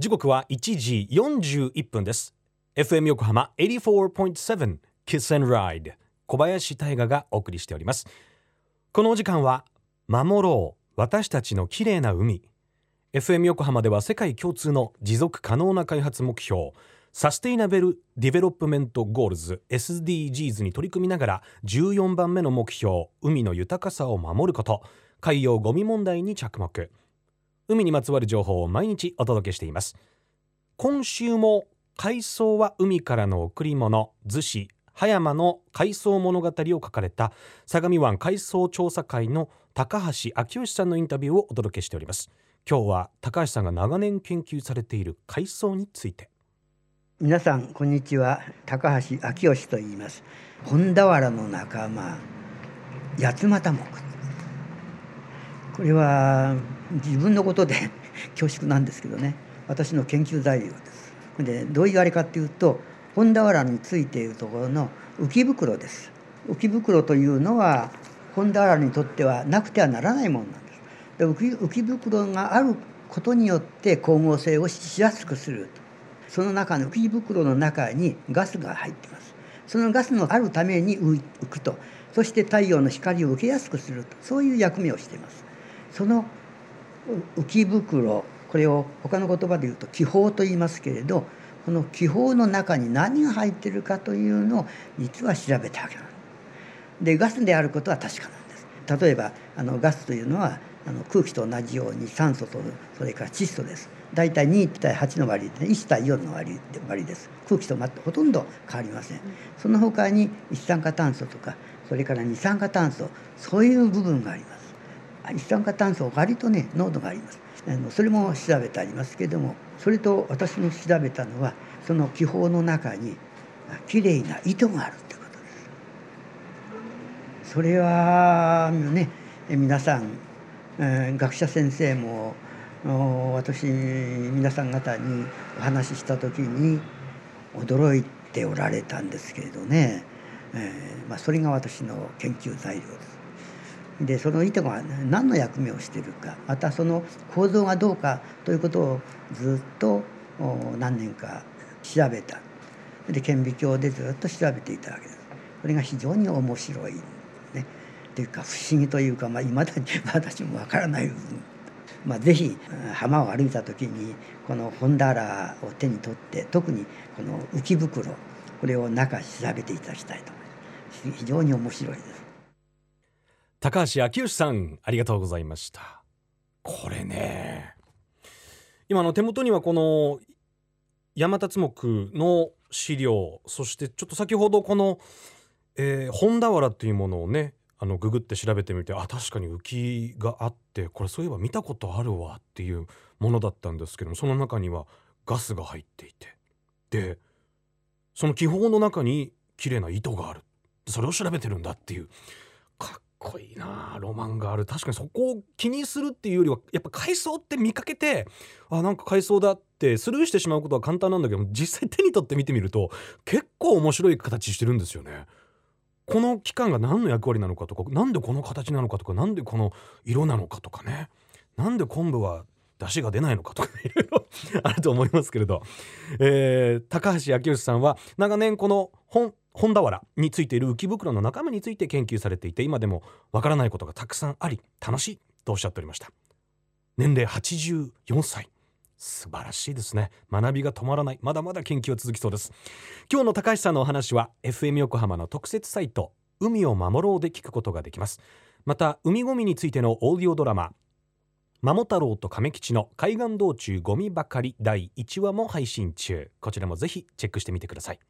時刻は1時41分です。FM 横浜84.7 Kiss and Ride 小林大賀がお送りしております。このお時間は守ろう私たちの綺麗な海。FM 横浜では世界共通の持続可能な開発目標 Sustainable Development Goals SDGs に取り組みながら14番目の目標海の豊かさを守ること。海洋ゴミ問題に着目。海にまつわる情報を毎日お届けしています。今週も海藻は海からの贈り物逗子葉山の海藻物語を書かれた相模湾海藻調査会の高橋昭義さんのインタビューをお届けしております。今日は高橋さんが長年研究されている海藻について。皆さんこんにちは。高橋昭義と言います。本田原の仲間八俣目。これは自分のことで 恐縮なんですけどね。私の研究材料です。でどういうあれかっていうと本田原についているところの浮袋です。浮袋というのは本田原にとってはなくてはならないものなんです。で浮袋があることによって光合成をしやすくすると。その中の浮袋の中にガスが入ってます。そのガスのあるために浮くと。そして太陽の光を受けやすくすると。そういう役目をしています。その浮き袋これを他の言葉で言うと気泡と言いますけれどこの気泡の中に何が入ってるかというのを実は調べたわけなんで。ガスであることは確かなんです。例えばあのガスというのはあの空気と同じように酸素とそれから窒素です。大体2対8の割で1対4の割割です空気と全くほとんど変わりませんその他に一酸化炭素とかそれから二酸化炭素そういう部分があります一酸化炭素割とね濃度があります。あのそれも調べてありますけれどもそれと私の調べたのはその気泡の中にきれいな糸があるってことです。それはね皆さん、えー、学者先生も私皆さん方にお話しした時に驚いておられたんですけれどね、えーまあ、それが私の研究材料です。でその糸が何の役目をしているかまたその構造がどうかということをずっと何年か調べた。で顕微鏡でずっと調べていたわけです。これが非常に面白い。ね。というか不思議というか、まあ、未だに 私もわからない部分。まあ、ぜひ浜を歩いた時にこの本棚を手に取って特にこの浮き袋これを中調べていただきたいと思います。非常に面白いです。高橋昭義さんありがとうございました。これね今の手元にはこの山達目の資料そしてちょっと先ほどこの、えー、本俵っていうものをねあのググって調べてみてあ確かに浮きがあってこれそういえば見たことあるわっていうものだったんですけどもその中にはガスが入っていて。でその気泡の中に綺麗な糸がある。それを調べてるんだっていう。かっこいいなロマンがある確かにそこを気にするっていうよりはやっぱ海藻って見かけてあなんか海藻だってスルーしてしまうことは簡単なんだけど実際手に取って見てみると結構面白い形してるんですよね。この期間が何の役割なのかとか何でこの形なのかとか何でこの色なのかとかねなんで昆布は出汁が出ないのかとかいろいろ あると思いますけれど、えー、高橋明義さんは長年この本本俵についている浮袋の中身について研究されていて今でもわからないことがたくさんあり楽しいとおっしゃっておりました。年齢84歳。素晴らしいですね。学びが止まらない。まだまだ研究は続きそうです。今日の高橋さんのお話は FM 横浜の特設サイト海を守ろうで聞くことができます。また海ごみについてのオーディオドラマ桃太郎と亀吉の海岸道中ゴミばかり第1話も配信中。こちらもぜひチェックしてみてください。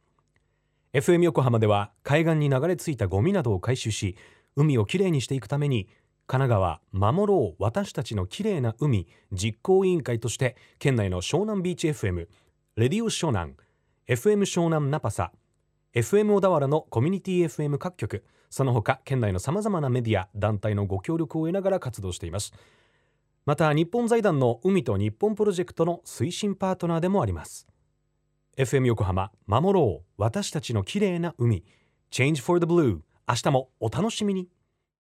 FM 横浜では海岸に流れ着いたゴミなどを回収し海をきれいにしていくために神奈川守ろう私たちのきれいな海実行委員会として県内の湘南ビーチ FM レディオ湘南 FM 湘南ナパサ FM 小田原のコミュニティ FM 各局その他県内のさまざまなメディア団体のご協力を得ながら活動しています。また日本財団の海と日本プロジェクトの推進パートナーでもあります。FM 横浜守ろう。私たちの綺麗な海。Change for the Blue 明日もお楽しみに。